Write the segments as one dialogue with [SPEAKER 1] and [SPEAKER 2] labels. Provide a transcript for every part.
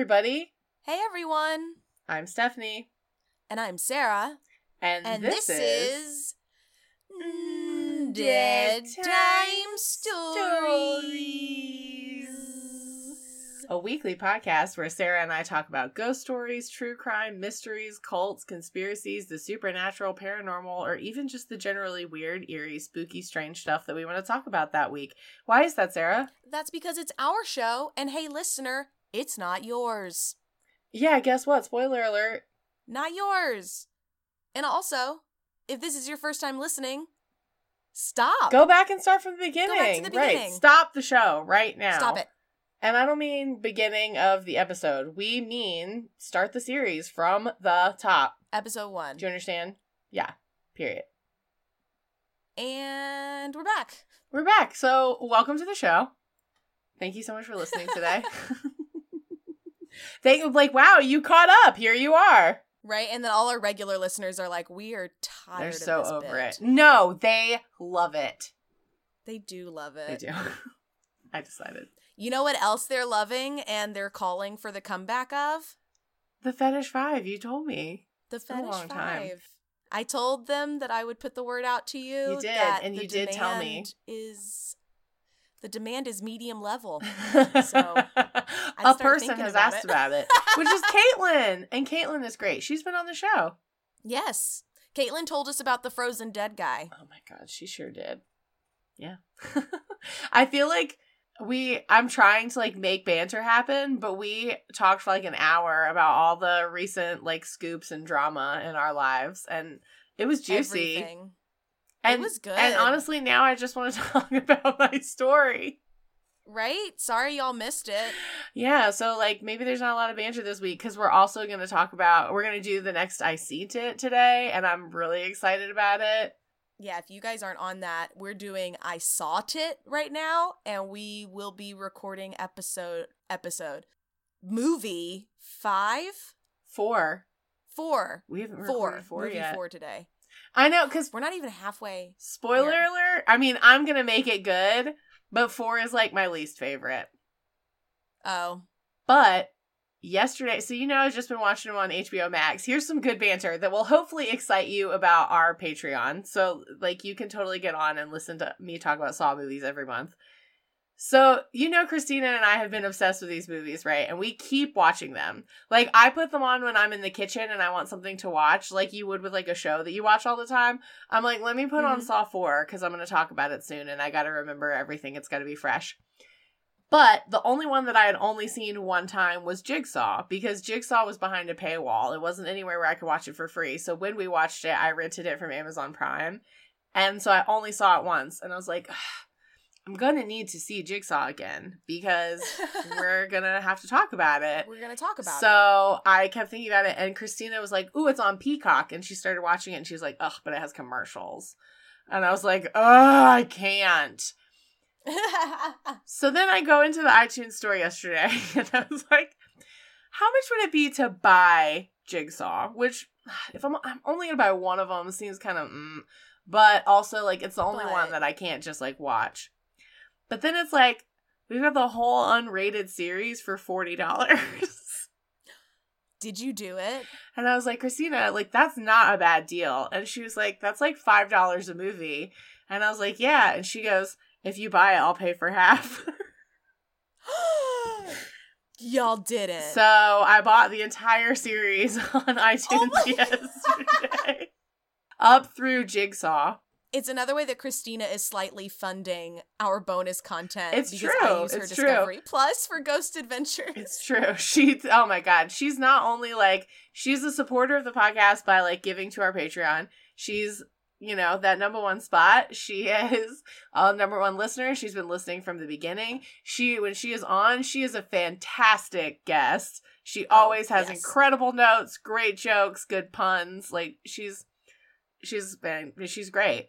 [SPEAKER 1] everybody.
[SPEAKER 2] Hey everyone,
[SPEAKER 1] I'm Stephanie,
[SPEAKER 2] and I'm Sarah,
[SPEAKER 1] and,
[SPEAKER 2] and
[SPEAKER 1] this,
[SPEAKER 2] this,
[SPEAKER 1] is,
[SPEAKER 2] Dead Time Stories.
[SPEAKER 1] a weekly podcast where Sarah and I talk about ghost stories, true crime, mysteries, cults, conspiracies, the supernatural, paranormal, or even just the generally weird, eerie, spooky, strange stuff that we want to talk about that week. Why is that, Sarah?
[SPEAKER 2] That's because it's our show, and hey, listener, it's not yours.
[SPEAKER 1] Yeah, guess what? Spoiler alert.
[SPEAKER 2] Not yours. And also, if this is your first time listening, stop.
[SPEAKER 1] Go back and start from the beginning.
[SPEAKER 2] back to the
[SPEAKER 1] Right. Stop the show right now.
[SPEAKER 2] Stop it.
[SPEAKER 1] And I don't mean beginning of the episode. We mean start the series from the top.
[SPEAKER 2] Episode one.
[SPEAKER 1] Do you understand? Yeah. Period.
[SPEAKER 2] And we're back.
[SPEAKER 1] We're back. So, welcome to the show. Thank you so much for listening today. Thank like wow, you caught up. Here you are.
[SPEAKER 2] Right? And then all our regular listeners are like, we are tired
[SPEAKER 1] They're so over
[SPEAKER 2] bit.
[SPEAKER 1] it. No, they love it.
[SPEAKER 2] They do love it.
[SPEAKER 1] They do. I decided.
[SPEAKER 2] You know what else they're loving and they're calling for the comeback of?
[SPEAKER 1] The fetish five, you told me.
[SPEAKER 2] The Fetish
[SPEAKER 1] long time.
[SPEAKER 2] Five. I told them that I would put the word out to you.
[SPEAKER 1] You did,
[SPEAKER 2] that
[SPEAKER 1] and you did tell me.
[SPEAKER 2] Is the demand is medium level.
[SPEAKER 1] so a person has
[SPEAKER 2] about
[SPEAKER 1] asked
[SPEAKER 2] it.
[SPEAKER 1] about it, which is Caitlin, and Caitlin is great. She's been on the show.
[SPEAKER 2] Yes. Caitlin told us about the frozen dead guy.
[SPEAKER 1] Oh my god, she sure did. Yeah. I feel like we I'm trying to like make banter happen, but we talked for like an hour about all the recent like scoops and drama in our lives and it was juicy.
[SPEAKER 2] Everything.
[SPEAKER 1] And
[SPEAKER 2] was good.
[SPEAKER 1] And honestly, now I just want to talk about my story.
[SPEAKER 2] Right? Sorry y'all missed it.
[SPEAKER 1] Yeah, so like maybe there's not a lot of banter this week because we're also going to talk about we're going to do the next I Saw It today, and I'm really excited about it.
[SPEAKER 2] Yeah, if you guys aren't on that, we're doing I Saw It right now, and we will be recording episode episode movie five
[SPEAKER 1] Four,
[SPEAKER 2] four
[SPEAKER 1] we haven't
[SPEAKER 2] four
[SPEAKER 1] recorded four
[SPEAKER 2] movie
[SPEAKER 1] yet.
[SPEAKER 2] four today.
[SPEAKER 1] I know because
[SPEAKER 2] We're not even halfway.
[SPEAKER 1] spoiler alert. I mean, I'm gonna make it good, but four is like my least favorite.
[SPEAKER 2] Oh,
[SPEAKER 1] But yesterday, so you know, I've just been watching them on HBO Max. Here's some good banter that will hopefully excite you about our Patreon. So, like, you can totally get on and listen to me talk about Saw movies every month. So, you know, Christina and I have been obsessed with these movies, right? And we keep watching them. Like, I put them on when I'm in the kitchen and I want something to watch, like you would with like a show that you watch all the time. I'm like, let me put on
[SPEAKER 2] Mhm.
[SPEAKER 1] Saw 4 because I'm going to talk about it soon and I got to remember everything. It's got to be fresh. But the only one that I had only seen one time was Jigsaw because Jigsaw was behind a paywall. It wasn't anywhere where I could watch it for free. So when we watched it, I rented it from Amazon Prime. And so I only saw it once. And I was like, "Ugh, I'm to need to see Jigsaw again because we're to have to talk about it.
[SPEAKER 2] we're gonna talk about it.
[SPEAKER 1] So I kept thinking about it. And Christina was like, Ooh, it's on Peacock. And she started watching it and she was like, Ugh, but it has commercials. And I was like, Ugh, I can't. So then I go into the iTunes store yesterday and I was like, how much would it be to buy Jigsaw? Which, if I'm, I'm only gonna buy one of them, seems kind of, mm, but also like it's the only
[SPEAKER 2] But-
[SPEAKER 1] one that I can't just like watch. But then it's like we've got the whole unrated series for forty dollars,
[SPEAKER 2] Did you do it?
[SPEAKER 1] and I was like, Christina, like that's not a bad deal. And she was like, that's like five dollars a movie, and I was like, yeah. And she goes, if you buy it, I'll pay for half.
[SPEAKER 2] Y'all did it.
[SPEAKER 1] So I bought the entire series on oh iTunes
[SPEAKER 2] Oh
[SPEAKER 1] yesterday. Up through Jigsaw.
[SPEAKER 2] It's another way that Christina is slightly funding our bonus content.
[SPEAKER 1] It's
[SPEAKER 2] because
[SPEAKER 1] true,
[SPEAKER 2] I use her
[SPEAKER 1] it's true.
[SPEAKER 2] Discovery Plus for Ghost Adventures.
[SPEAKER 1] It's true. She oh my god. She's not only like she's a supporter of the podcast by like giving to our Patreon. She's you know, that number one spot. She is a number one listener. She's been listening from the beginning. She when she is on, she is a fantastic guest. She
[SPEAKER 2] Oh,
[SPEAKER 1] always has
[SPEAKER 2] yes.
[SPEAKER 1] incredible notes, great jokes, good puns. Like she's she's been she's great.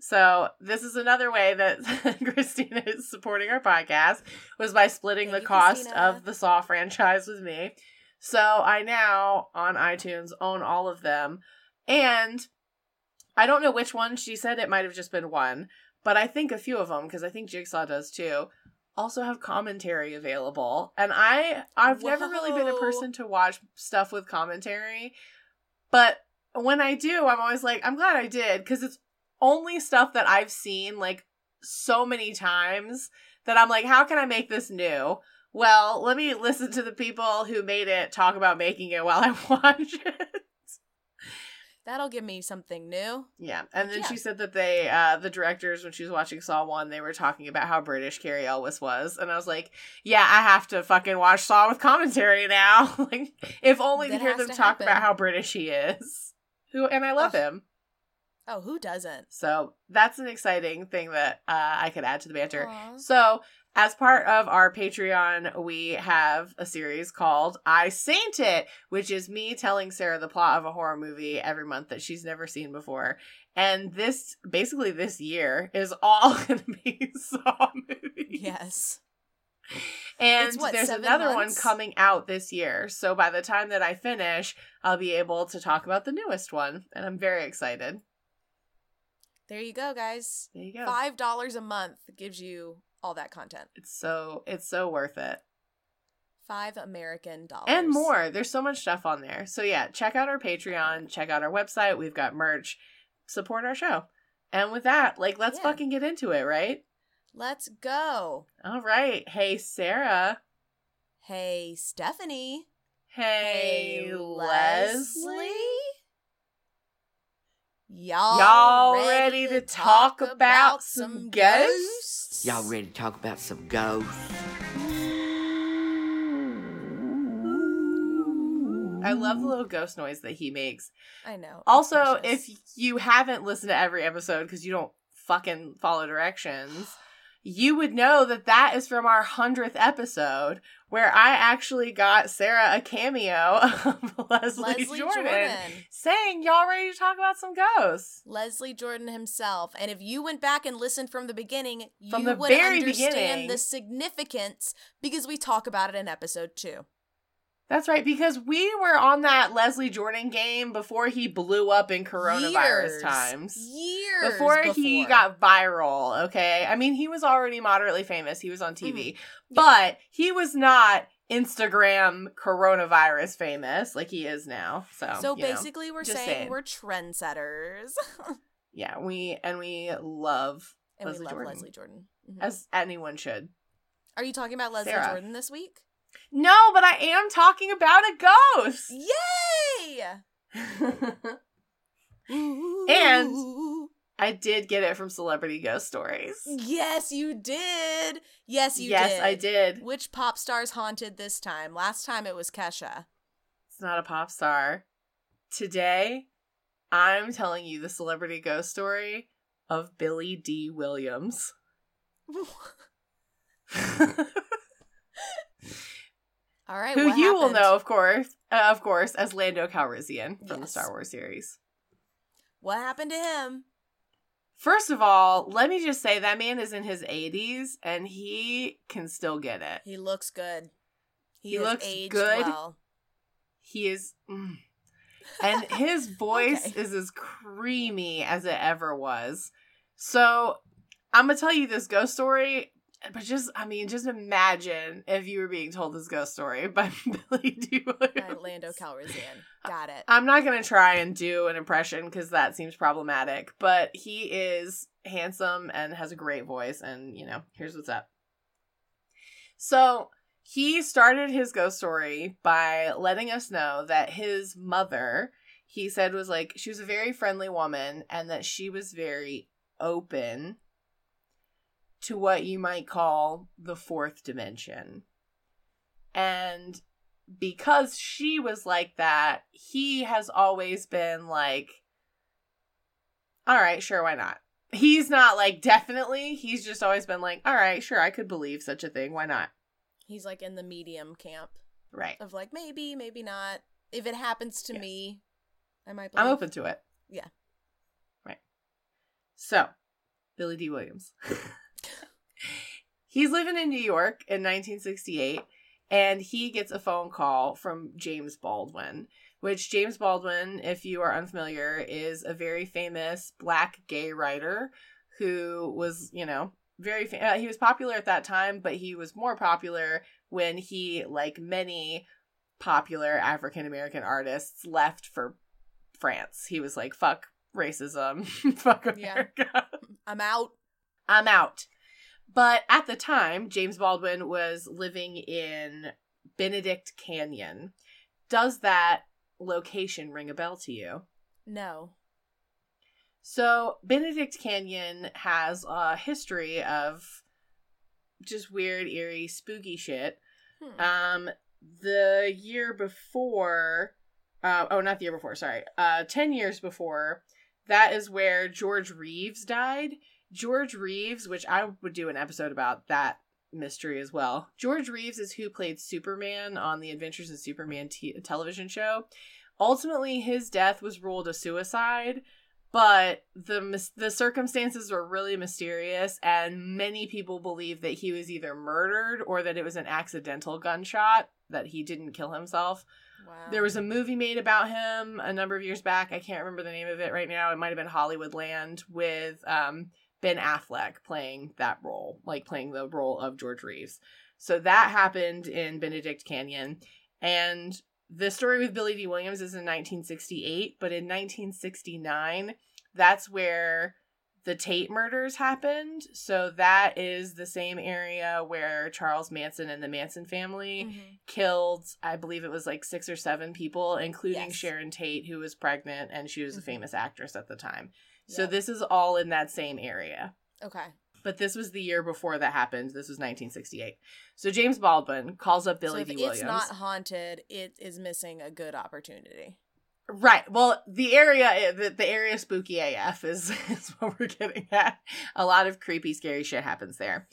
[SPEAKER 1] So this is another way that Christina is supporting our podcast was by splitting
[SPEAKER 2] Thank
[SPEAKER 1] the cost
[SPEAKER 2] Christina.
[SPEAKER 1] of the Saw franchise with me. So I now on iTunes own all of them. And I don't know which one she said it might have just been one, but I think a few of them because I think Jigsaw does too. also have commentary available. And I I've never really been a person to watch stuff with commentary, but when I do, I'm always like I'm glad I did cuz it's only stuff that I've seen like so many times that I'm like how can I make this new? Well, let me listen to the people who made it talk about making it while I watch it.
[SPEAKER 2] That'll give me something new.
[SPEAKER 1] Yeah, and then
[SPEAKER 2] Yeah.
[SPEAKER 1] she said that they, uh, the directors, when she was watching Saw One, they were talking about how British Cary Elwes was, and I was like, yeah, I have to fucking watch Saw with commentary now, like, if only to hear them
[SPEAKER 2] to
[SPEAKER 1] talk
[SPEAKER 2] happen.
[SPEAKER 1] about how British he is. Who and I love
[SPEAKER 2] Ugh.
[SPEAKER 1] him,
[SPEAKER 2] Oh, who doesn't?
[SPEAKER 1] so that's an exciting thing that uh, I could add to the banter.
[SPEAKER 2] Aw.
[SPEAKER 1] So, as part of our Patreon, we have a series called I Saw It, which is me telling Sarah the plot of a horror movie every month that she's never seen before. And this, basically, this year is all going to be Saw movies.
[SPEAKER 2] Yes.
[SPEAKER 1] And
[SPEAKER 2] what,
[SPEAKER 1] there's another
[SPEAKER 2] months?
[SPEAKER 1] one coming out this year. So, by the time that I finish, I'll be able to talk about the newest one. And I'm very excited.
[SPEAKER 2] There you go, guys.
[SPEAKER 1] There you go.
[SPEAKER 2] Five dollars a month gives you all that content.
[SPEAKER 1] It's so, it's so worth it.
[SPEAKER 2] Five American dollars.
[SPEAKER 1] and more. There's so much stuff on there. So yeah, check out our Patreon, check out our website. We've got merch. Support our show. And with that, like let's
[SPEAKER 2] Yeah.
[SPEAKER 1] fucking get into it, right?
[SPEAKER 2] Let's go.
[SPEAKER 1] All right. Hey Sarah.
[SPEAKER 2] Hey, Stephanie.
[SPEAKER 1] Hey, Leslie.
[SPEAKER 2] Y'all,
[SPEAKER 1] Y'all ready to talk about some ghosts?
[SPEAKER 3] Y'all ready to talk about some ghosts?
[SPEAKER 1] I love the little ghost noise that he makes.
[SPEAKER 2] I know.
[SPEAKER 1] Also, if you haven't listened to every episode because you don't fucking follow directions, you would know that that is from our 100th episode where I actually got Sarah a cameo of Leslie,
[SPEAKER 2] Leslie
[SPEAKER 1] Jordan,
[SPEAKER 2] Jordan.
[SPEAKER 1] saying, Y'all ready to talk about some ghosts?
[SPEAKER 2] Leslie Jordan himself. And if you went back and listened from the beginning,
[SPEAKER 1] From
[SPEAKER 2] you
[SPEAKER 1] the
[SPEAKER 2] would
[SPEAKER 1] very
[SPEAKER 2] understand
[SPEAKER 1] beginning.
[SPEAKER 2] the significance because we talk about it in episode two.
[SPEAKER 1] That's right, because we were on that Leslie Jordan game before he blew up in coronavirus
[SPEAKER 2] Years.
[SPEAKER 1] times.
[SPEAKER 2] Years
[SPEAKER 1] before, he got viral, okay? I mean, he was already moderately famous. He was on TV. But he was not Instagram coronavirus famous like he is now. So,
[SPEAKER 2] So
[SPEAKER 1] you know.
[SPEAKER 2] basically, we're saying,
[SPEAKER 1] saying.
[SPEAKER 2] we're trendsetters,
[SPEAKER 1] yeah, we and we love
[SPEAKER 2] and
[SPEAKER 1] Leslie
[SPEAKER 2] we love
[SPEAKER 1] Jordan.
[SPEAKER 2] Leslie Jordan. Mhm.
[SPEAKER 1] as anyone should.
[SPEAKER 2] Are you talking about Leslie
[SPEAKER 1] Sarah.
[SPEAKER 2] Jordan this week?
[SPEAKER 1] No, but I am talking about a ghost.
[SPEAKER 2] Yay!
[SPEAKER 1] And- I did get it from Celebrity Ghost Stories.
[SPEAKER 2] yes, you did. Yes, you
[SPEAKER 1] yes,
[SPEAKER 2] did.
[SPEAKER 1] I did.
[SPEAKER 2] Which pop stars haunted this time? Last time it was Kesha.
[SPEAKER 1] It's not a pop star. Today, I'm telling you the celebrity ghost story of Billy Dee Williams.
[SPEAKER 2] All right,
[SPEAKER 1] who you will know, of course, uh, of course, as Lando Calrissian from the Star Wars series.
[SPEAKER 2] What happened to him?
[SPEAKER 1] First of all, let me just say that man is in his 80s and he can still get it.
[SPEAKER 2] He looks good. He,
[SPEAKER 1] He looks
[SPEAKER 2] aged
[SPEAKER 1] good.
[SPEAKER 2] well.
[SPEAKER 1] He is. mm. And his voice
[SPEAKER 2] Okay.
[SPEAKER 1] is as creamy as it ever was. So I'm going to tell you this ghost story. But just, I mean, just imagine if you were being told this ghost story by Billy Dee Williams.
[SPEAKER 2] Lando Calrissian. Got it.
[SPEAKER 1] I'm not going to try and do an impression because that seems problematic, but he is handsome and has a great voice. And, you know, here's what's up. So he started his ghost story by letting us know that his mother, he said, was like, she was a very friendly woman and that she was very open to what you might call the fourth dimension. And because she was like that, he has always been like, all right, sure, why not? He's not like definitely, he's just always been like, all right, sure, I could believe such a thing, why not?
[SPEAKER 2] He's like in the medium camp
[SPEAKER 1] Right.
[SPEAKER 2] of like maybe, maybe not. If it happens to
[SPEAKER 1] Yes.
[SPEAKER 2] me, I might.
[SPEAKER 1] I'm open to it.
[SPEAKER 2] Yeah.
[SPEAKER 1] Right. So, Billy Dee Williams. He's living in New York in 1968, and he gets a phone call from James Baldwin, which James Baldwin, if you are unfamiliar, is a very famous black gay writer who was, you know, very fa- uh, he was popular at that time, but he was more popular when he, like many popular African American artists, left for France. He was like, "Fuck racism, fuck
[SPEAKER 2] Yeah.
[SPEAKER 1] America,
[SPEAKER 2] I'm out.
[SPEAKER 1] I'm out." But at the time, James Baldwin was living in Benedict Canyon. Does that location ring a bell to you?
[SPEAKER 2] No.
[SPEAKER 1] So, Benedict Canyon has a history of just weird, eerie, spooky shit.
[SPEAKER 2] Hmm.
[SPEAKER 1] Um, the year before, uh, oh, not the year before, sorry, uh, 10 years before, that is where George Reeves died. George Reeves, which I would do an episode about that mystery as well. George Reeves is who played Superman on the Adventures of Superman t- television show. Ultimately, his death was ruled a suicide, but the the circumstances were really mysterious, and many people believe that he was either murdered or that it was an accidental gunshot that he didn't kill himself.
[SPEAKER 2] wow.
[SPEAKER 1] There was a movie made about him a number of years back. I can't remember the name of it right now. It might have been Hollywoodland with um, Ben Affleck playing that role, like playing the role of George Reeves. So that happened in Benedict Canyon. And the story with Billy Dee Williams is in 1968, but in 1969, that's where the Tate murders happened. So that is the same area where Charles Manson and the Manson family
[SPEAKER 2] Mhm.
[SPEAKER 1] killed i believe it was like six or seven people including
[SPEAKER 2] Yes.
[SPEAKER 1] sharon tate who was pregnant and she was a
[SPEAKER 2] Mhm.
[SPEAKER 1] famous actress at the time so
[SPEAKER 2] Yep.
[SPEAKER 1] this is all in that same area.
[SPEAKER 2] Okay.
[SPEAKER 1] but this was the year before that happened. This was 1968 so james baldwin calls up billy
[SPEAKER 2] so if
[SPEAKER 1] d.
[SPEAKER 2] it's not haunted, it is missing a good opportunity.
[SPEAKER 1] right. Well the area eh, the, the area spooky af is, is what we're getting at. A lot of creepy scary shit happens there.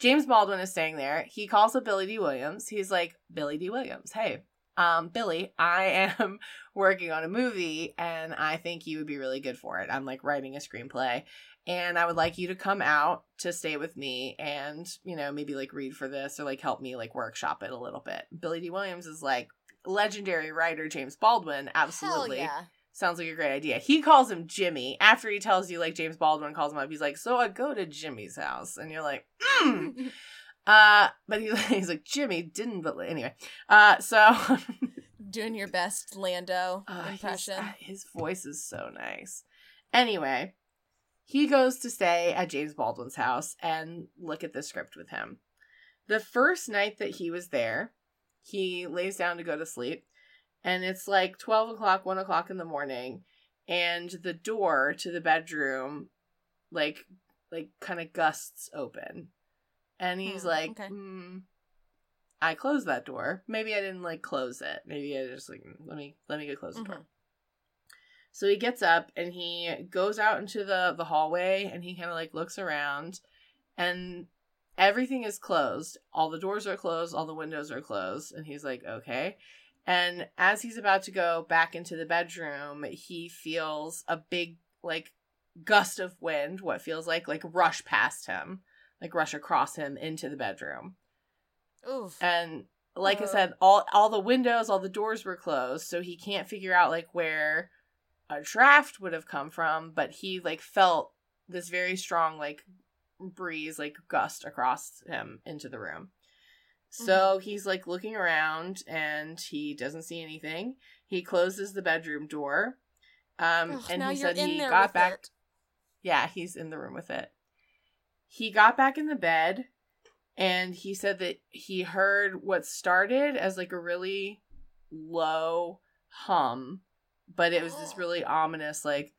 [SPEAKER 1] James baldwin is staying there. He calls up billy dee Williams. He's like billy dee Williams hey um billy i am working on a movie and i think you would be really good for it i'm like writing a screenplay and i would like you to come out to stay with me and you know maybe like read for this or like help me like workshop it a little bit billy dee williams is like legendary writer james baldwin absolutely
[SPEAKER 2] yeah.
[SPEAKER 1] Sounds like a great idea. He calls him Jimmy after he tells you like James Baldwin calls him up. He's like, "So I go to Jimmy's house," and you're like, mm. "Uh," but he, he's like, "Jimmy didn't." But anyway, uh, so
[SPEAKER 2] Doing your best Lando
[SPEAKER 1] uh,
[SPEAKER 2] impression.
[SPEAKER 1] uh, his voice is so nice. Anyway, he goes to stay at James Baldwin's house and look at the script with him. The first night that he was there, he lays down to go to sleep, and it's like 12 o'clock, 1 o'clock in the morning, and the door to the bedroom, like, like kind of gusts open. And he's
[SPEAKER 2] Hmm,
[SPEAKER 1] like,
[SPEAKER 2] okay.
[SPEAKER 1] hmm, I closed that door. Maybe I didn't like close it. Maybe I just like let me let me go close the door.
[SPEAKER 2] Mhm.
[SPEAKER 1] So he gets up and he goes out into the the hallway and he kind of like looks around and everything is closed. All the doors are closed, all the windows are closed and he's like, "Okay." And as he's about to go back into the bedroom, he feels a big like gust of wind, what feels like like rush past him, like rush across him into the bedroom.
[SPEAKER 2] Oof.
[SPEAKER 1] And like I
[SPEAKER 2] Uh.
[SPEAKER 1] said, all all the windows, all the doors were closed, so he can't figure out like where a draft would have come from, but he like felt this very strong like breeze like gust across him into the room. So he's like looking around and he doesn't see anything. He closes the bedroom door. Um
[SPEAKER 2] Ugh,
[SPEAKER 1] and he said he got back
[SPEAKER 2] it.
[SPEAKER 1] yeah, he's in the room with it. He got back in the bed and he said that he heard what started as like a really low hum, but it was this really ominous like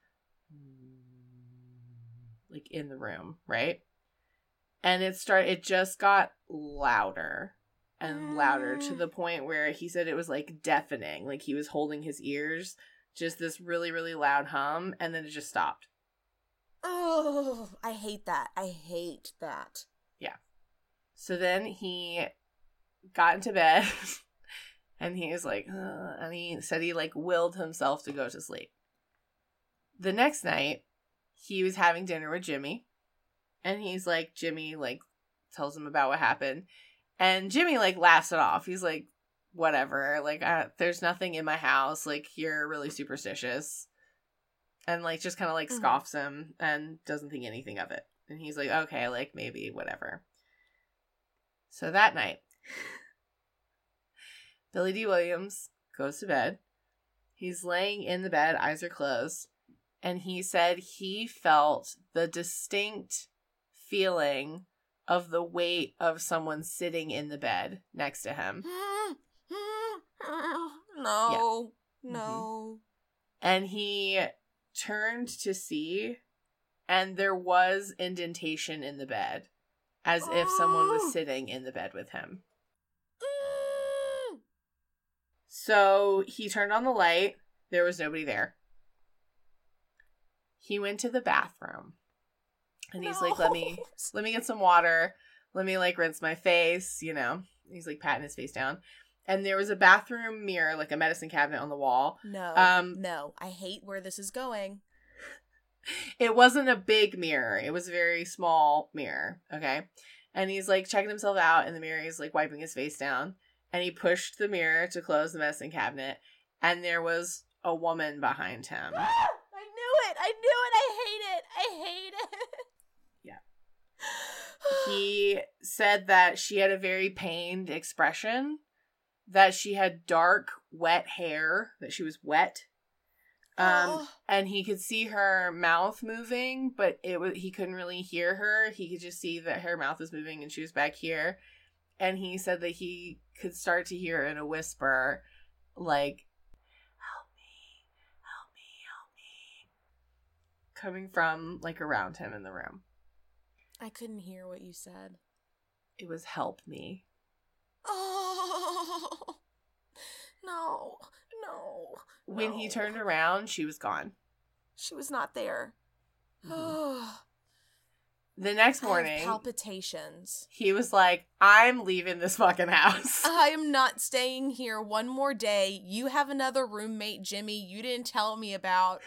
[SPEAKER 1] like in the room, right? And it started it just got louder and louder to the point where he said it was like deafening, like he was holding his ears, just this really really loud hum and then it just stopped.
[SPEAKER 2] Oh, I hate that. I hate that. Yeah.
[SPEAKER 1] So then he got into bed and he was like, "Ugh," and he said he like willed himself to go to sleep. The next night, he was having dinner with Jimmy and he's like, Jimmy like tells him about what happened. And Jimmy like laughs it off. He's like, whatever. Like, I, there's nothing in my house. Like, you're really superstitious. And like, just kind of like
[SPEAKER 2] Mhm.
[SPEAKER 1] scoffs him and doesn't think anything of it. And he's like, okay, like maybe, whatever. So that night, Billy Dee Williams goes to bed. He's laying in the bed, eyes are closed, and he said he felt the distinct feeling of the weight of someone sitting in the bed next to him.
[SPEAKER 2] no. No.
[SPEAKER 1] And he turned to see, and there was indentation in the bed, as if someone was sitting in the bed with him. So he turned on the light. There was nobody there. He went to the bathroom. And he's like, let me let me get some water. Let me like rinse my face, you know. He's like patting his face down. And there was a bathroom mirror, like a medicine cabinet on the wall.
[SPEAKER 2] No.
[SPEAKER 1] Um,
[SPEAKER 2] no. I hate where this is going.
[SPEAKER 1] It wasn't a big mirror. It was a very small mirror. Okay. And he's like checking himself out in the mirror. He's like wiping his face down. And he pushed the mirror to close the medicine cabinet. And there was a woman behind him.
[SPEAKER 2] I knew it. I knew it. I hate it. I hate it.
[SPEAKER 1] Yeah. He said that she had a very pained expression, that she had dark, wet hair, that she was wet. Um,
[SPEAKER 2] Oh.
[SPEAKER 1] and he could see her mouth moving, but it was he couldn't really hear her. He could just see that her mouth was moving and she was back here. And he said that he could start to hear in a whisper, like, "Help me, help me, help me," coming from like around him in the room.
[SPEAKER 2] I couldn't hear what you said.
[SPEAKER 1] It was "Help me."
[SPEAKER 2] Oh. No. No.
[SPEAKER 1] When he turned around, she was gone.
[SPEAKER 2] She was not there.
[SPEAKER 1] Mhm. The next morning,
[SPEAKER 2] palpitations.
[SPEAKER 1] he was like, "I'm leaving this fucking house."
[SPEAKER 2] I am not staying here one more day. You have another roommate, Jimmy, you didn't tell me about.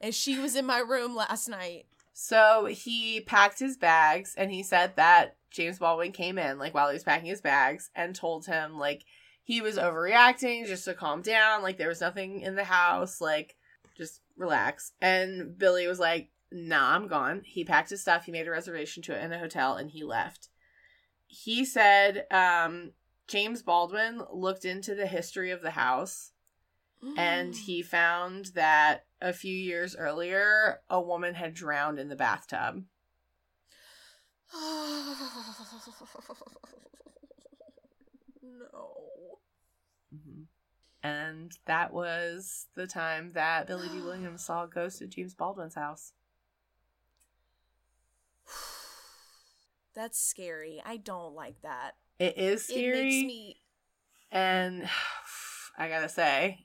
[SPEAKER 2] And she was in my room last night.
[SPEAKER 1] So he packed his bags and he said that James Baldwin came in, like while he was packing his bags, and told him like he was overreacting just to calm down, like there was nothing in the house, like just relax. And Billy was like, Nah, I'm gone. He packed his stuff, he made a reservation to it in a hotel, and he left. He said, um, James Baldwin looked into the history of the house and he found that a few years earlier a woman had drowned in the bathtub.
[SPEAKER 2] No. Mm-hmm.
[SPEAKER 1] and that was the time that billy dee Williams saw a ghost at james baldwin's house.
[SPEAKER 2] That's scary. I don't like that.
[SPEAKER 1] it is
[SPEAKER 2] It
[SPEAKER 1] scary.
[SPEAKER 2] makes me
[SPEAKER 1] and i gotta say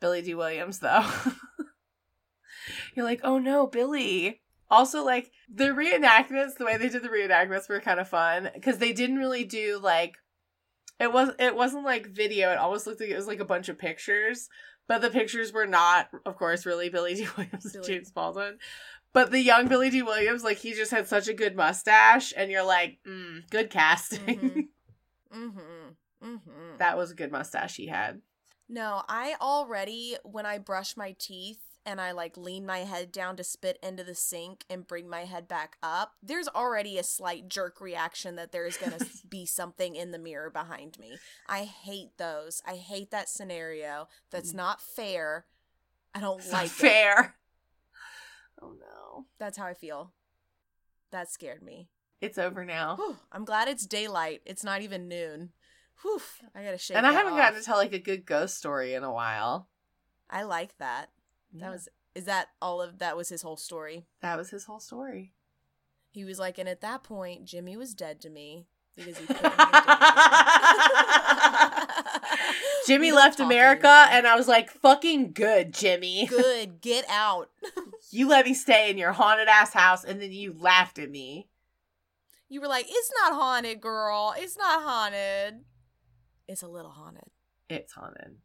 [SPEAKER 1] billy dee Williams though you're like oh no billy also like the reenactments the way they did the reenactments were kind of fun because they didn't really do like it was it wasn't like video it almost looked like it was like a bunch of pictures but the pictures were not of course really billy d williams and
[SPEAKER 2] Billy-
[SPEAKER 1] james baldwin but the young billy dee williams like he just had such a good mustache and you're like mm, good casting
[SPEAKER 2] Mhm. Mm-hmm. Mm-hmm.
[SPEAKER 1] that was a good mustache he had
[SPEAKER 2] No, I already when I brush my teeth and I like lean my head down to spit into the sink and bring my head back up, there's already a slight jerk reaction that there's going to be something in the mirror behind me. I hate those. I hate that scenario. That's mm. not fair. I don't
[SPEAKER 1] It's
[SPEAKER 2] like
[SPEAKER 1] not
[SPEAKER 2] it.
[SPEAKER 1] fair oh no
[SPEAKER 2] That's how I feel. That scared me.
[SPEAKER 1] it's over now
[SPEAKER 2] Whew, I'm glad it's daylight. It's not even noon. Whew, I gotta shake
[SPEAKER 1] and i haven't
[SPEAKER 2] off.
[SPEAKER 1] gotten to tell like a good ghost story in a while
[SPEAKER 2] I like that.
[SPEAKER 1] Yeah.
[SPEAKER 2] That was is that all of that was his whole story.
[SPEAKER 1] that was his whole story
[SPEAKER 2] He was like, and at that point, Jimmy was dead to me because he put me.
[SPEAKER 1] Jimmy left America, and I was like, fucking good, Jimmy.
[SPEAKER 2] good, get out.
[SPEAKER 1] You let me stay in your haunted ass house, and then you laughed at me.
[SPEAKER 2] You were like, it's not haunted, girl. It's not haunted. It's a little haunted.
[SPEAKER 1] It's haunted.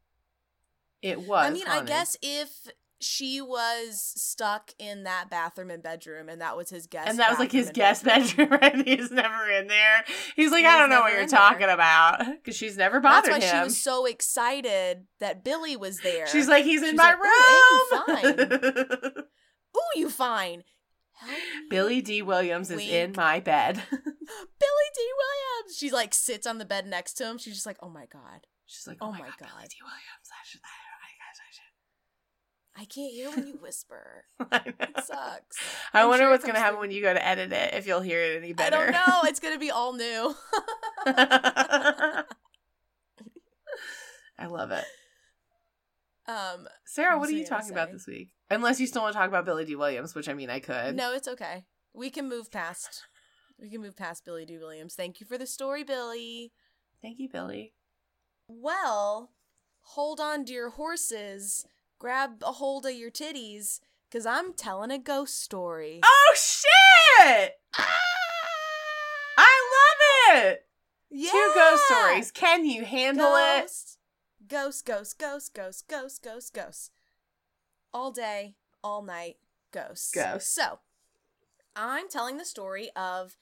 [SPEAKER 1] It was.
[SPEAKER 2] I mean,
[SPEAKER 1] haunted.
[SPEAKER 2] I guess if she was stuck in that bathroom and bedroom, and that was his guest,
[SPEAKER 1] And that was like his guest
[SPEAKER 2] bedroom.
[SPEAKER 1] bedroom, and he's never in there. He's like,
[SPEAKER 2] He
[SPEAKER 1] I don't know what you're
[SPEAKER 2] in there.
[SPEAKER 1] talking about. Because she's never bothered That's
[SPEAKER 2] why she was so excited that Billy was there.
[SPEAKER 1] She's like, he's in
[SPEAKER 2] She's
[SPEAKER 1] my
[SPEAKER 2] like, "Ooh,
[SPEAKER 1] room.
[SPEAKER 2] Ooh, you fine. Help me.
[SPEAKER 1] Billy Dee Williams is in my bed.
[SPEAKER 2] Billy Dee Williams. She like sits on the bed next to him. She's just like, oh my god,
[SPEAKER 1] She's like,
[SPEAKER 2] Oh
[SPEAKER 1] oh,
[SPEAKER 2] my
[SPEAKER 1] my god,
[SPEAKER 2] God.
[SPEAKER 1] Billy Dee Williams. I should, I,
[SPEAKER 2] I can't hear when you whisper.
[SPEAKER 1] I, I, I know.
[SPEAKER 2] It sucks.
[SPEAKER 1] I
[SPEAKER 2] I'm
[SPEAKER 1] wonder
[SPEAKER 2] sure
[SPEAKER 1] what's gonna happen when you go to edit it. If you'll hear it any better.
[SPEAKER 2] I don't know. It's gonna be all new.
[SPEAKER 1] I love it.
[SPEAKER 2] um,
[SPEAKER 1] Sarah,
[SPEAKER 2] What
[SPEAKER 1] what are you talking about this week? Unless you still want to talk about Billy Dee Williams, which I mean, I could.
[SPEAKER 2] no, it's okay. We can move past. We can move past Billy Dee Williams. Thank you for the story, Billy.
[SPEAKER 1] Thank you, Billy.
[SPEAKER 2] Well, hold on to your horses. Grab a hold of your titties, cause I'm telling a ghost story.
[SPEAKER 1] Oh shit! I love it.
[SPEAKER 2] yeah!
[SPEAKER 1] Two ghost stories. Can you handle it?
[SPEAKER 2] Ghost. Ghost, ghost, ghost, ghost, ghost, ghost, ghost. All day, all night, ghosts.
[SPEAKER 1] Ghosts.
[SPEAKER 2] So, I'm telling the story of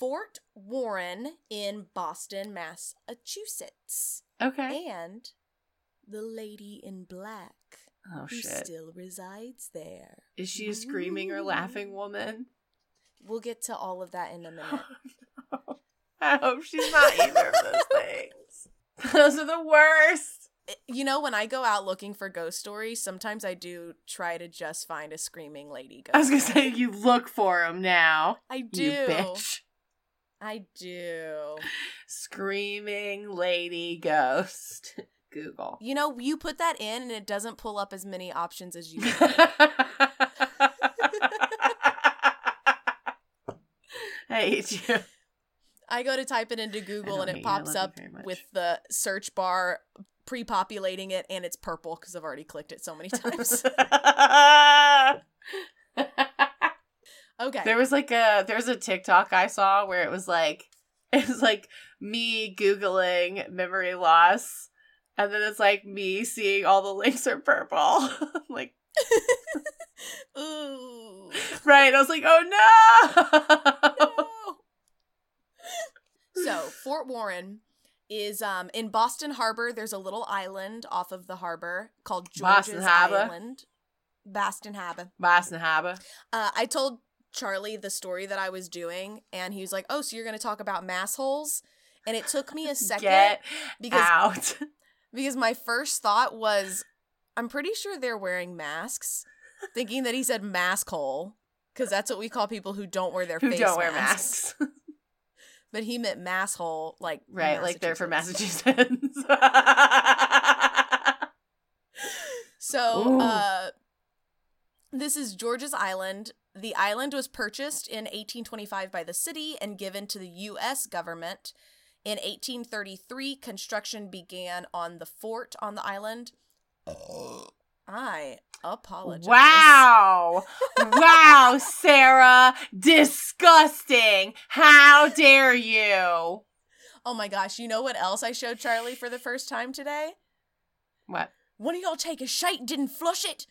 [SPEAKER 2] Fort Warren in Boston, Massachusetts.
[SPEAKER 1] Okay.
[SPEAKER 2] And the lady in black
[SPEAKER 1] Oh
[SPEAKER 2] who
[SPEAKER 1] shit.
[SPEAKER 2] still resides there.
[SPEAKER 1] Is she a screaming or laughing woman?
[SPEAKER 2] We'll get to all of that in a minute.
[SPEAKER 1] I hope she's not either of those things. Those are the worst.
[SPEAKER 2] Eh, you know, when I go out looking for ghost stories, sometimes I do try to just find a screaming lady ghost.
[SPEAKER 1] I was gonna say you look for them now.
[SPEAKER 2] I do.
[SPEAKER 1] Bitch.
[SPEAKER 2] I do.
[SPEAKER 1] Screaming lady ghost. Google.
[SPEAKER 2] You know, you put that in and it doesn't pull up as many options as you.
[SPEAKER 1] I hate you.
[SPEAKER 2] I go to type it into Google and it pops up with the search bar pre-populating it and it's purple because I've already clicked it so many times. Okay.
[SPEAKER 1] There was like a there was a TikTok I saw where it was like it was like me googling memory loss, and then it's like me seeing all the links are purple. like
[SPEAKER 2] Ooh.
[SPEAKER 1] right, I was like, oh no.
[SPEAKER 2] No. so Fort Warren is um in Boston Harbor. There's a little island off of the harbor called
[SPEAKER 1] Boston
[SPEAKER 2] George's
[SPEAKER 1] Harbor?
[SPEAKER 2] Island. Boston Harbor.
[SPEAKER 1] Boston Harbor.
[SPEAKER 2] Uh, I told Charlie the story that I was doing, and he was like, "Oh, so you're going to talk about mass holes?" And it took me a second
[SPEAKER 1] Get
[SPEAKER 2] because
[SPEAKER 1] out.
[SPEAKER 2] Because my first thought was, I'm pretty sure they're wearing masks, thinking that he said mask hole because that's what we call people who don't wear their
[SPEAKER 1] Who
[SPEAKER 2] face
[SPEAKER 1] don't wear
[SPEAKER 2] masks.
[SPEAKER 1] masks.
[SPEAKER 2] But he meant mass hole, like
[SPEAKER 1] right, like they're from
[SPEAKER 2] Massachusetts.
[SPEAKER 1] Massachusetts.
[SPEAKER 2] So, uh, this is George's Island. The island was purchased in 1825 by the city and given to the U.S. government. In 1833, construction began on the fort on the island. I apologize.
[SPEAKER 1] Wow. wow, Sarah. Disgusting. How dare you?
[SPEAKER 2] Oh my gosh, you know what else I showed Charlie for the first time today?
[SPEAKER 1] What?
[SPEAKER 2] One of y'all take a shite didn't flush it.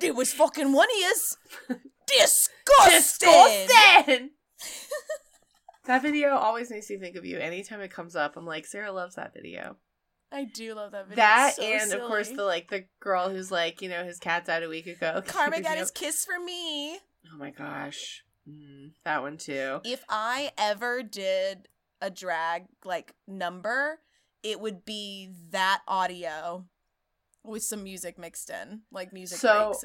[SPEAKER 2] It was fucking one of yous. Disgusting.
[SPEAKER 1] Disgusting. that video always makes me think of you. Anytime it comes up, I'm like, Sarah loves that video.
[SPEAKER 2] I do love that video.
[SPEAKER 1] that
[SPEAKER 2] so
[SPEAKER 1] and of course the like the girl who's like, you know, his cat died a week ago.
[SPEAKER 2] Karma got his kiss for me.
[SPEAKER 1] Oh my gosh. Mm, that one too.
[SPEAKER 2] If I ever did a drag like number, it would be that audio with some music mixed in, like music
[SPEAKER 1] So-
[SPEAKER 2] breaks.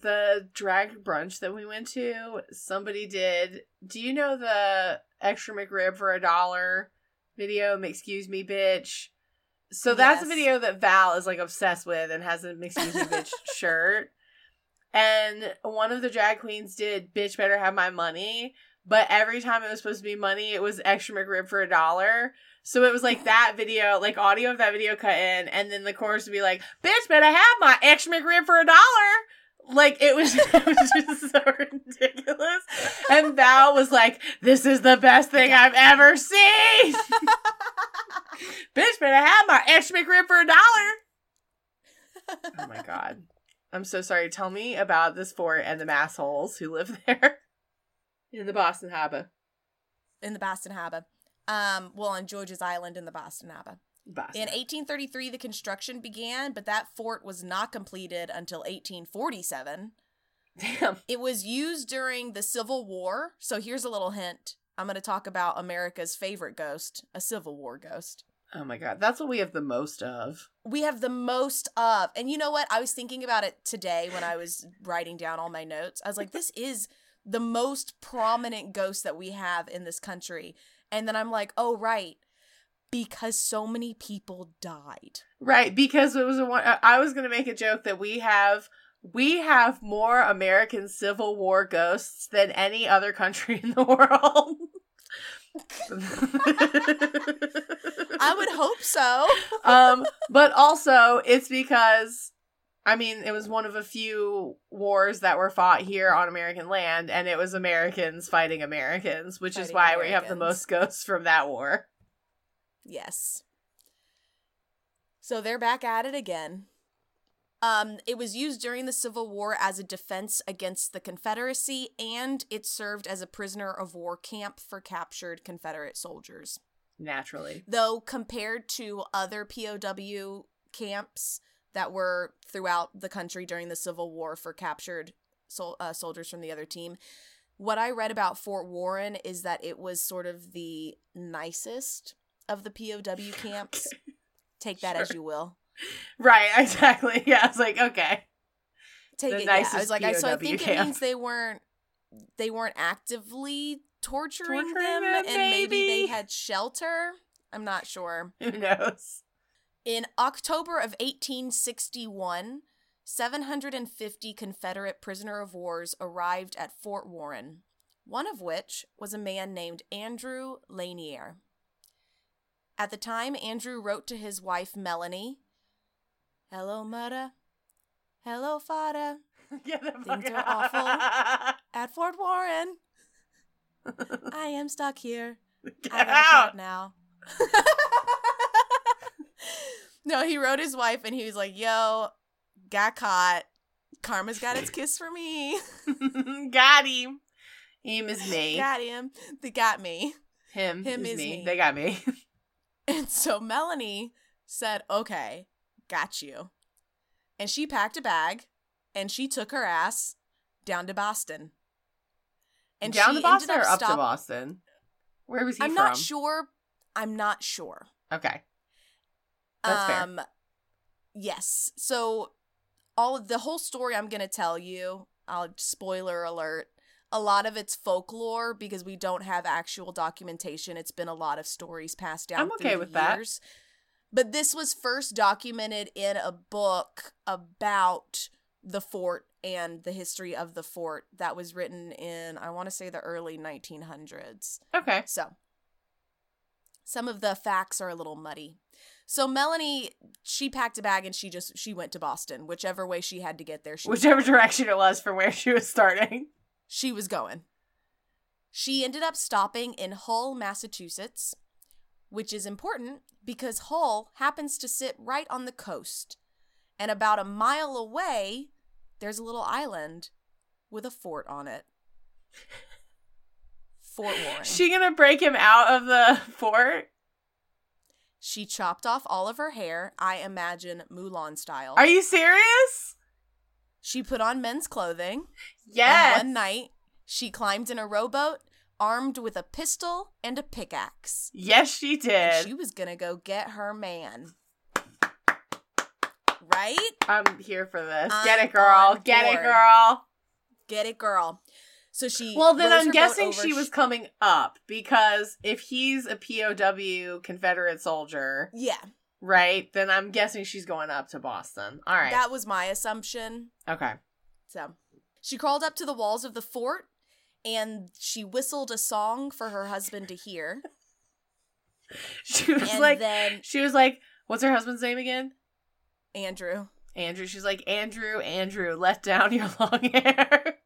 [SPEAKER 1] the drag brunch that we went to, somebody did. Do you know the extra McRib for a dollar video? Excuse me, bitch. So that's a video that Val is like obsessed with and has a excuse me, bitch shirt. And one of the drag queens did bitch better have my money, but every time it was supposed to be money, it was extra McRib for a dollar. So it was like that video, like audio of that video cut in, and then the chorus would be like, "Bitch, better have my extra McRib for a dollar." Like it was, it was just so ridiculous. And Val was like, "This is the best thing I've ever seen." Bitch, but I have my extra McRib for a dollar. Oh my god. I'm so sorry. Tell me about this fort and the massholes who live there in the Boston Harbor.
[SPEAKER 2] in the Boston Harbor. Um, well, on George's Island in the Boston Harbor.
[SPEAKER 1] Boston.
[SPEAKER 2] In 1833, the construction began, but that fort was not completed until 1847.
[SPEAKER 1] Damn.
[SPEAKER 2] It was used during the Civil War. So here's a little hint. I'm going to talk about America's favorite ghost, a Civil War ghost.
[SPEAKER 1] Oh my god, that's what we have the most of.
[SPEAKER 2] We have the most of. And you know what? I was thinking about it today when I was writing down all my notes. I was like, this is the most prominent ghost that we have in this country. And then I'm like, oh, right. Because so many people died.
[SPEAKER 1] Right, because it was a one. I was gonna make a joke that we have we have more American Civil War ghosts than any other country in the world.
[SPEAKER 2] I would hope so.
[SPEAKER 1] um, but also it's because I mean, it was one of a few wars that were fought here on American land, and it was Americans fighting Americans, which is
[SPEAKER 2] Fighting
[SPEAKER 1] why we have the most ghosts from that war.
[SPEAKER 2] Yes. So they're back at it again. Um, it was used during the Civil War as a defense against the Confederacy, and it served as a prisoner of war camp for captured Confederate soldiers.
[SPEAKER 1] Naturally.
[SPEAKER 2] Though, compared to other POW camps that were throughout the country during the Civil War for captured sol- uh, soldiers from the other team, what I read about Fort Warren is that it was sort of the nicest of the POW camps. Take that as you will.
[SPEAKER 1] Right, exactly. Yeah, I was like, okay.
[SPEAKER 2] Take
[SPEAKER 1] The
[SPEAKER 2] it. Yeah. I was like, I, so I
[SPEAKER 1] POW
[SPEAKER 2] think it means they weren't they weren't actively torturing,
[SPEAKER 1] Torturing
[SPEAKER 2] them,
[SPEAKER 1] them,
[SPEAKER 2] and maybe they had shelter. I'm not sure.
[SPEAKER 1] Who knows?
[SPEAKER 2] In October of 1861, 750 Confederate prisoner of wars arrived at Fort Warren, one of which was a man named Andrew Lanier. At the time, Andrew wrote to his wife Melanie, Hello, mother. Hello, father.
[SPEAKER 1] Get the fuck
[SPEAKER 2] Things are
[SPEAKER 1] out.
[SPEAKER 2] At Fort Warren. I am stuck here.
[SPEAKER 1] Get
[SPEAKER 2] I
[SPEAKER 1] out.
[SPEAKER 2] now. no, he wrote his wife and he was like, yo, got caught. Karma's got its kiss for me.
[SPEAKER 1] got him. Him is me.
[SPEAKER 2] got him. They got me.
[SPEAKER 1] him,
[SPEAKER 2] him
[SPEAKER 1] is,
[SPEAKER 2] is
[SPEAKER 1] me.
[SPEAKER 2] me.
[SPEAKER 1] They got me.
[SPEAKER 2] And so Melanie said, okay, got you. And she packed a bag and she took her ass down to Boston. And
[SPEAKER 1] Down to Boston
[SPEAKER 2] ended
[SPEAKER 1] or
[SPEAKER 2] up
[SPEAKER 1] up to Boston? Where was he
[SPEAKER 2] I'm
[SPEAKER 1] from?
[SPEAKER 2] not sure. I'm not sure.
[SPEAKER 1] Okay. That's fair.
[SPEAKER 2] um, Yes. So all of the whole story I'm gonna tell you, I'll spoiler alert. A lot of it's folklore because we don't have actual documentation. It's been a lot of stories passed down.
[SPEAKER 1] I'm okay with that.
[SPEAKER 2] But this was first documented in a book about the fort and the history of the fort that was written in I want to say the early 1900s.
[SPEAKER 1] Okay.
[SPEAKER 2] So, some of the facts are a little muddy. So Melanie, she packed a bag and she just she went to Boston, whichever way she had to get there. She
[SPEAKER 1] Whichever direction it was from where she was starting.
[SPEAKER 2] She was going. She ended up stopping in Hull, Massachusetts, which is important because Hull happens to sit right on the coast. And about a mile away, there's a little island with a fort on it. Fort Warren.
[SPEAKER 1] She gonna break him out of the fort?
[SPEAKER 2] She chopped off all of her hair, I imagine Mulan style.
[SPEAKER 1] Are you serious?
[SPEAKER 2] She put on men's clothing.
[SPEAKER 1] Yes.
[SPEAKER 2] And one night, she climbed in a rowboat armed with a pistol and a pickaxe.
[SPEAKER 1] Yes, she
[SPEAKER 2] And
[SPEAKER 1] did.
[SPEAKER 2] she was gonna go get her man. Right?
[SPEAKER 1] I'm here for this.
[SPEAKER 2] I'm
[SPEAKER 1] Get it, girl. Get it, girl.
[SPEAKER 2] Get it, girl. So she.
[SPEAKER 1] Well, then I'm guessing she was coming up because if he's a POW Confederate soldier,
[SPEAKER 2] Yeah,
[SPEAKER 1] right? Then I'm guessing she's going up to Boston. All right.
[SPEAKER 2] that was my assumption.
[SPEAKER 1] okay.
[SPEAKER 2] So she crawled up to the walls of the fort and she whistled a song for her husband to hear.
[SPEAKER 1] She was
[SPEAKER 2] And
[SPEAKER 1] like,
[SPEAKER 2] then
[SPEAKER 1] she was like, what's her husband's name again?
[SPEAKER 2] Andrew.
[SPEAKER 1] Andrew. She's like, Andrew, Andrew, let down your long hair.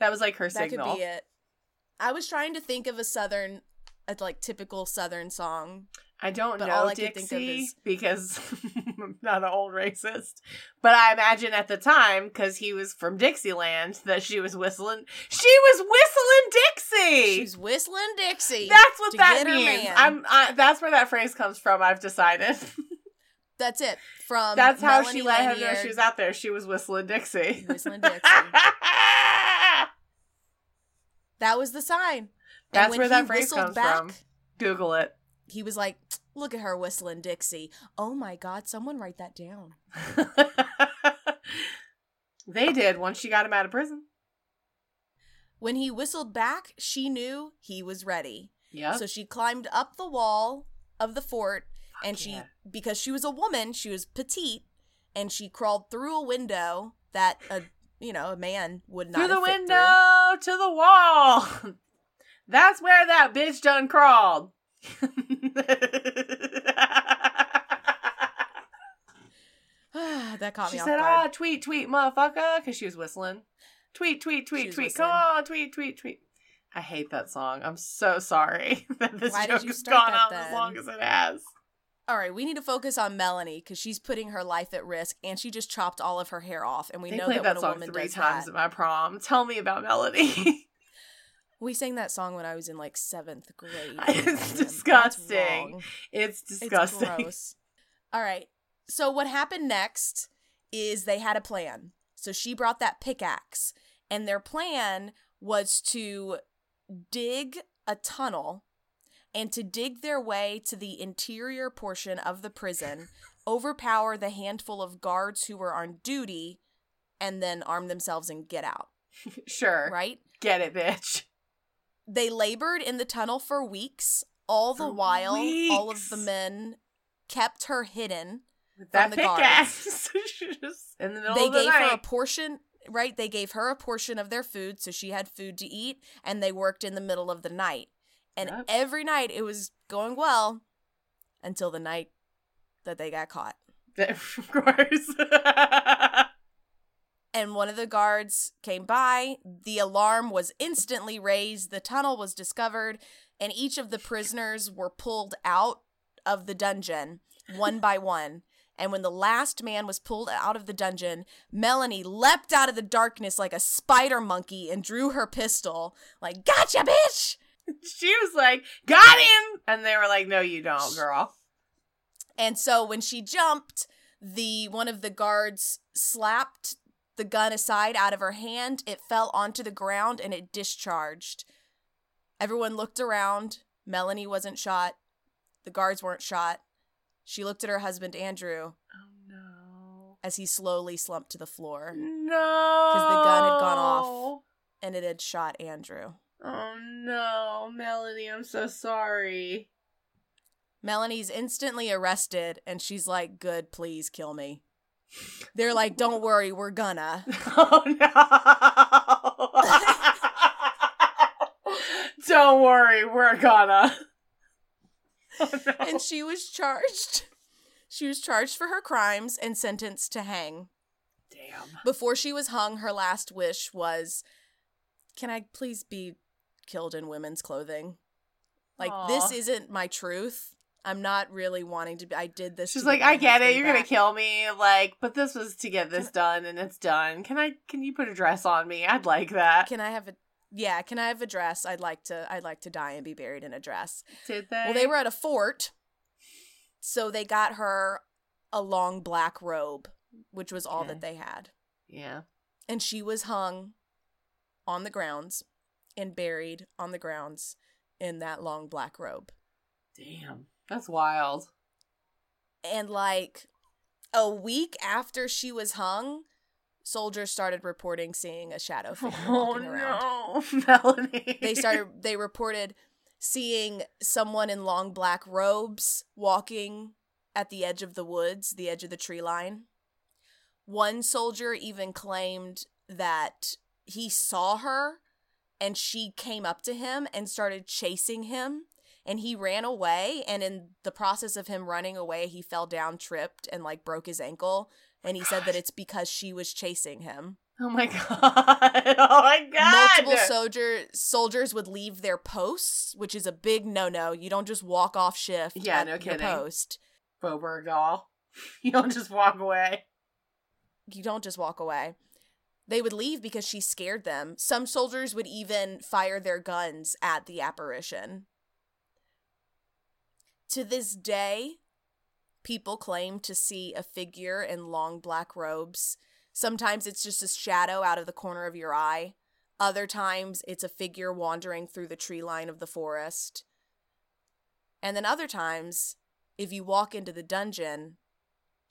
[SPEAKER 1] that was like her
[SPEAKER 2] that
[SPEAKER 1] signal.
[SPEAKER 2] could be it. I was trying to think of a southern, a like typical southern song.
[SPEAKER 1] I don't
[SPEAKER 2] But
[SPEAKER 1] know
[SPEAKER 2] all I could think of
[SPEAKER 1] Dixie
[SPEAKER 2] is-
[SPEAKER 1] because I'm not an old racist. But I imagine at the time, because he was from Dixieland, that she was whistling. She was whistling Dixie.
[SPEAKER 2] She's whistling Dixie.
[SPEAKER 1] that's what that means. I'm. I, that's where that phrase comes from. I've decided.
[SPEAKER 2] That's it. From
[SPEAKER 1] That's how
[SPEAKER 2] Melanie
[SPEAKER 1] she let him know she was out there. She was whistling Dixie.
[SPEAKER 2] Whistling Dixie. That was the sign.
[SPEAKER 1] That's
[SPEAKER 2] when
[SPEAKER 1] where
[SPEAKER 2] he
[SPEAKER 1] that phrase
[SPEAKER 2] whistled
[SPEAKER 1] comes from. Google it.
[SPEAKER 2] He was like, "Look at her whistling Dixie." Oh my God! Someone write that down.
[SPEAKER 1] they did once she got him out of prison.
[SPEAKER 2] When he whistled back, she knew he was ready.
[SPEAKER 1] Yep.
[SPEAKER 2] So she climbed up the wall of the fort and she
[SPEAKER 1] yeah.
[SPEAKER 2] because she was a woman, she was petite and she crawled through a window that a you know, a man would not
[SPEAKER 1] through the
[SPEAKER 2] have fit
[SPEAKER 1] to the wall. That's where that bitch done crawled.
[SPEAKER 2] that caught
[SPEAKER 1] she
[SPEAKER 2] me off
[SPEAKER 1] said. "Ah, tweet, tweet, motherfucker," because she was whistling. Tweet, tweet, tweet,
[SPEAKER 2] was
[SPEAKER 1] tweet. Come on, tweet, tweet, tweet. I hate that song. I'm so sorry that this
[SPEAKER 2] Why
[SPEAKER 1] joke has gone on as long as it has.
[SPEAKER 2] All right, we need to focus on Melanie because she's putting her life at risk, and she just chopped all of her hair off. And we
[SPEAKER 1] They
[SPEAKER 2] know that,
[SPEAKER 1] that,
[SPEAKER 2] when a
[SPEAKER 1] song
[SPEAKER 2] woman
[SPEAKER 1] three
[SPEAKER 2] does
[SPEAKER 1] times
[SPEAKER 2] that,
[SPEAKER 1] at my prom. Tell me about Melody.
[SPEAKER 2] we sang that song when I was in like seventh grade.
[SPEAKER 1] It's disgusting. it's disgusting.
[SPEAKER 2] It's gross. All right. So what happened next is they had a plan. So she brought that pickaxe, and their plan was to dig a tunnel and to dig their way to the interior portion of the prison, overpower the handful of guards who were on duty, and then arm themselves and get out.
[SPEAKER 1] Sure.
[SPEAKER 2] Right?
[SPEAKER 1] Get it, bitch.
[SPEAKER 2] They labored in the tunnel for weeks. All the
[SPEAKER 1] For
[SPEAKER 2] while, all of the men kept her hidden.
[SPEAKER 1] With that
[SPEAKER 2] the
[SPEAKER 1] pickaxe. She in the middle
[SPEAKER 2] they
[SPEAKER 1] of the
[SPEAKER 2] gave her a portion, right? They gave her a portion of their food, so she had food to eat, and they worked in the middle of the night. And
[SPEAKER 1] Yep.
[SPEAKER 2] every night it was going well until the night that they got caught.
[SPEAKER 1] of course.
[SPEAKER 2] And one of the guards came by. The alarm was instantly raised. The tunnel was discovered, and each of the prisoners were pulled out of the dungeon one by one. And when the last man was pulled out of the dungeon, Melanie leapt out of the darkness like a spider monkey and drew her pistol, like, Gotcha, bitch!
[SPEAKER 1] she was like, "Got him," and they were like, "No, you don't, girl."
[SPEAKER 2] And so when she jumped, the one of the guards slapped the gun aside out of her hand. It fell onto the ground and it discharged. Everyone looked around. Melanie wasn't shot. The guards weren't shot. She looked at her husband Andrew
[SPEAKER 1] Oh no.
[SPEAKER 2] as he slowly slumped to the floor
[SPEAKER 1] No.
[SPEAKER 2] Because the gun had gone off. and it had shot Andrew.
[SPEAKER 1] Oh no, Melanie, I'm so sorry.
[SPEAKER 2] Melanie's instantly arrested and she's like, Good, please kill me. They're like, Don't worry, we're gonna.
[SPEAKER 1] Oh no. Don't worry, we're gonna. Oh, no.
[SPEAKER 2] and she was charged. She was charged for her crimes and sentenced to hang.
[SPEAKER 1] Damn.
[SPEAKER 2] Before she was hung, her last wish was, "Can I please be killed in women's clothing?" Like this isn't my truth. I'm not really wanting to be. I did this.
[SPEAKER 1] She's like, I get it. You're gonna kill me. Like, but this was to get this done, and it's done. Can I? Can you put a dress on me? I'd like that.
[SPEAKER 2] Can I have a? Yeah, can I have a dress? I'd like to. I'd like to die and be buried in a dress.
[SPEAKER 1] Did they?
[SPEAKER 2] Well, they were at a fort, so they got her a long black robe, which was all
[SPEAKER 1] Okay.
[SPEAKER 2] that they had.
[SPEAKER 1] Yeah.
[SPEAKER 2] and she was hung on the grounds and buried on the grounds in that long black robe.
[SPEAKER 1] Damn. That's wild.
[SPEAKER 2] And like a week after she was hung, soldiers started reporting seeing a shadow figure
[SPEAKER 1] Oh
[SPEAKER 2] walking around.
[SPEAKER 1] no, Melanie.
[SPEAKER 2] They started they reported seeing someone in long black robes walking at the edge of the woods, the edge of the tree line. One soldier even claimed that he saw her and she came up to him and started chasing him and he ran away and in the process of him running away he fell down tripped and like broke his ankle and he said that it's because she was chasing him
[SPEAKER 1] Oh my god. Oh my god.
[SPEAKER 2] multiple soldier soldiers would leave their posts, which is a big no no. You don't just walk off shift.
[SPEAKER 1] Yeah, no
[SPEAKER 2] your
[SPEAKER 1] kidding.
[SPEAKER 2] Post.
[SPEAKER 1] Bobergal. You don't just walk away.
[SPEAKER 2] You don't just walk away. They would leave because she scared them. Some soldiers would even fire their guns at the apparition. To this day, People claim to see a figure in long black robes. Sometimes it's just a shadow out of the corner of your eye. Other times it's a figure wandering through the tree line of the forest. And then other times, if you walk into the dungeon,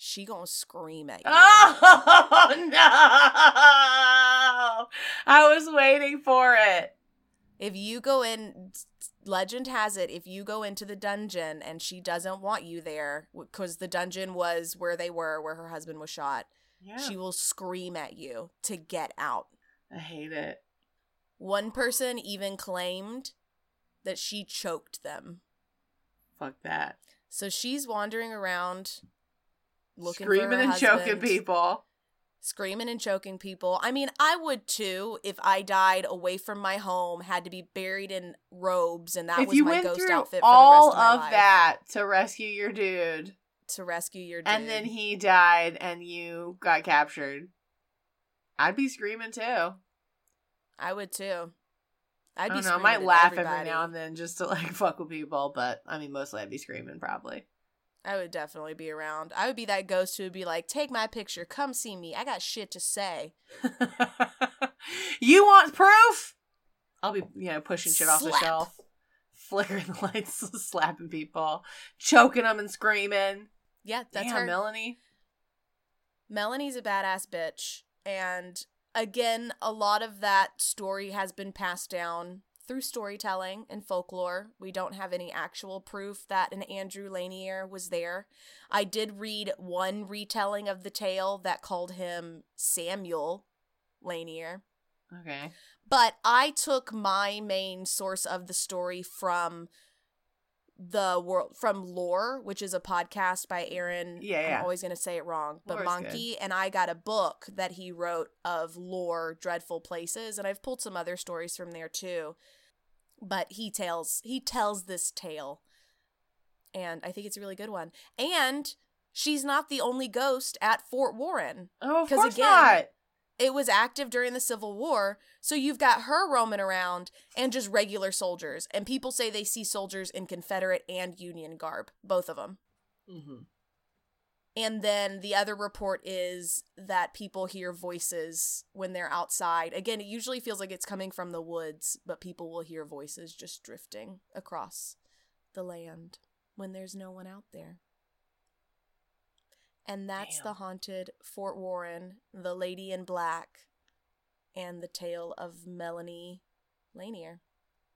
[SPEAKER 2] she gonna scream at you.
[SPEAKER 1] Oh no! I was waiting for it.
[SPEAKER 2] If you go in, legend has it, if you go into the dungeon and she doesn't want you there, because the dungeon was where they were, where her husband was shot,
[SPEAKER 1] Yeah.
[SPEAKER 2] she will scream at you to get out.
[SPEAKER 1] I hate it.
[SPEAKER 2] One person even claimed that she choked them.
[SPEAKER 1] Fuck that.
[SPEAKER 2] So she's wandering around looking
[SPEAKER 1] Screaming and choking people.
[SPEAKER 2] Screaming and choking people. I mean, I would too if I died away from my home, had to be buried in robes, and that
[SPEAKER 1] if
[SPEAKER 2] was my ghost outfit for
[SPEAKER 1] all
[SPEAKER 2] the rest of, my
[SPEAKER 1] of that to rescue your dude,
[SPEAKER 2] to rescue your dude.
[SPEAKER 1] and then he died and you got captured, I'd be screaming too.
[SPEAKER 2] I would too. I'd
[SPEAKER 1] I
[SPEAKER 2] be
[SPEAKER 1] don't know. I might laugh
[SPEAKER 2] everybody.
[SPEAKER 1] every now and then just to like fuck with people, but I mean, mostly I'd be screaming probably.
[SPEAKER 2] I would definitely be around. I would be that ghost who would be like, "Take my picture, come see me. I got shit to say."
[SPEAKER 1] you want proof? I'll be, you know, pushing shit off the shelf, flickering the lights, slapping people, choking them and screaming.
[SPEAKER 2] Yeah, that's
[SPEAKER 1] Damn,
[SPEAKER 2] her.
[SPEAKER 1] Melanie.
[SPEAKER 2] Melanie's a badass bitch. And again, a lot of that story has been passed down through storytelling and folklore. We don't have any actual proof that an Andrew Lanier was there. I did read one retelling of the tale that called him Samuel Lanier.
[SPEAKER 1] Okay.
[SPEAKER 2] But I took my main source of the story from the world from Lore, which is a podcast by Aaron.
[SPEAKER 1] Yeah, yeah.
[SPEAKER 2] I'm always gonna say it wrong, but
[SPEAKER 1] Lore's
[SPEAKER 2] Monkey, and I got a book that he wrote of lore, dreadful places, and I've pulled some other stories from there too. But he tells he tells this tale, and I think it's a really good one. And she's not the only ghost at Fort Warren
[SPEAKER 1] Oh, of
[SPEAKER 2] 'Cause
[SPEAKER 1] course
[SPEAKER 2] again-
[SPEAKER 1] not.
[SPEAKER 2] it was active during the Civil War, so you've got her roaming around and just regular soldiers. And people say they see soldiers in Confederate and Union garb, both of them.
[SPEAKER 1] Mm-hmm.
[SPEAKER 2] And then the other report is that people hear voices when they're outside. Again, it usually feels like it's coming from the woods, but people will hear voices just drifting across the land when there's no one out there. And that's
[SPEAKER 1] Damn.
[SPEAKER 2] the haunted Fort Warren, the Lady in Black, and the tale of Melanie Lanier.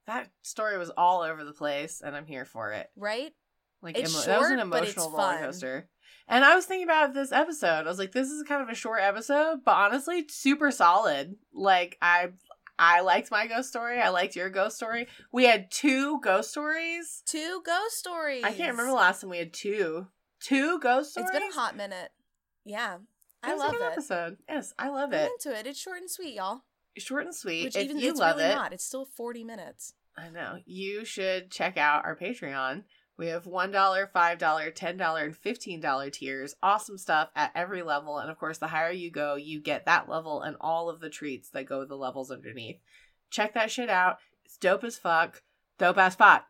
[SPEAKER 1] That story was all over the place, and I'm here for it.
[SPEAKER 2] Right?
[SPEAKER 1] Like
[SPEAKER 2] It's
[SPEAKER 1] emo- that was an
[SPEAKER 2] short,
[SPEAKER 1] emotional roller coaster. And I was thinking about this episode. I was like, this is kind of a short episode, but honestly, super solid. Like I I liked my ghost story. I liked your ghost story. We had two ghost stories.
[SPEAKER 2] Two ghost stories.
[SPEAKER 1] I can't remember the last time we had two. Two ghost stories.
[SPEAKER 2] It's been a hot minute. Yeah. I love it.
[SPEAKER 1] episode. Yes, I love
[SPEAKER 2] I'm
[SPEAKER 1] it.
[SPEAKER 2] into it. It's short and sweet, y'all.
[SPEAKER 1] Short and sweet.
[SPEAKER 2] Which
[SPEAKER 1] if
[SPEAKER 2] even
[SPEAKER 1] you
[SPEAKER 2] it's
[SPEAKER 1] love
[SPEAKER 2] really
[SPEAKER 1] it,
[SPEAKER 2] not. It's still 40 minutes.
[SPEAKER 1] I know. You should check out our Patreon. We have $1, $5, $10, and $15 tiers. Awesome stuff at every level. And of course, the higher you go, you get that level and all of the treats that go with the levels underneath. Check that shit out. It's dope as fuck. Dope as fuck.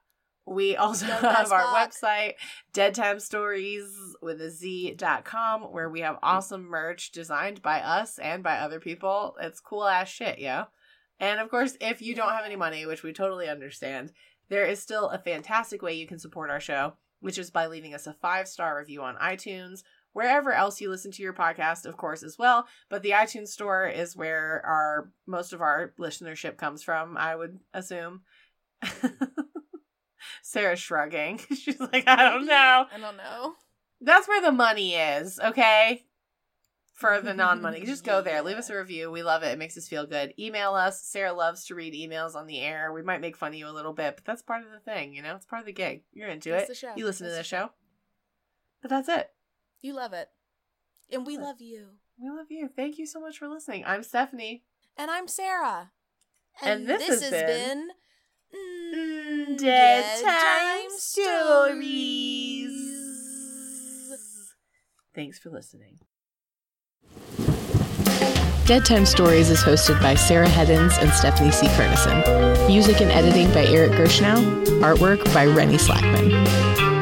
[SPEAKER 1] We also
[SPEAKER 2] Dope
[SPEAKER 1] have our
[SPEAKER 2] fuck.
[SPEAKER 1] website, Dead Time Stories with a Z.com, where we have awesome merch designed by us and by other people. It's cool ass shit, yeah. And of course, if you don't have any money, which we totally understand, there is still a fantastic way you can support our show, which is by leaving us a five star review on iTunes, wherever else you listen to your podcast, of course, as well. But the iTunes store is where our most of our listenership comes from, I would assume. Sarah's shrugging. She's like, I don't know.
[SPEAKER 2] I don't know.
[SPEAKER 1] That's where the money is, okay? For the non money. Just go there. Leave us a review. We love it. It makes us feel good. Email us. Sarah loves to read emails on the air. We might make fun of you a little bit, but that's part of the thing, you know? It's part of the gig. You're into
[SPEAKER 2] That's
[SPEAKER 1] it.
[SPEAKER 2] the show.
[SPEAKER 1] You listen to
[SPEAKER 2] That's
[SPEAKER 1] this
[SPEAKER 2] the
[SPEAKER 1] show. But that's it.
[SPEAKER 2] You love it. And we love you.
[SPEAKER 1] We love you. Thank you so much for listening. I'm Stephanie.
[SPEAKER 2] And I'm Sarah.
[SPEAKER 1] And this has
[SPEAKER 2] has
[SPEAKER 1] been
[SPEAKER 2] been, mm,
[SPEAKER 1] Dead Time Stories. Thanks for listening. Dead Time Stories is hosted by Sarah Heddens and Stephanie C. Kernison. Music and editing by Eric Gershnow. Artwork by Rennie Slackman.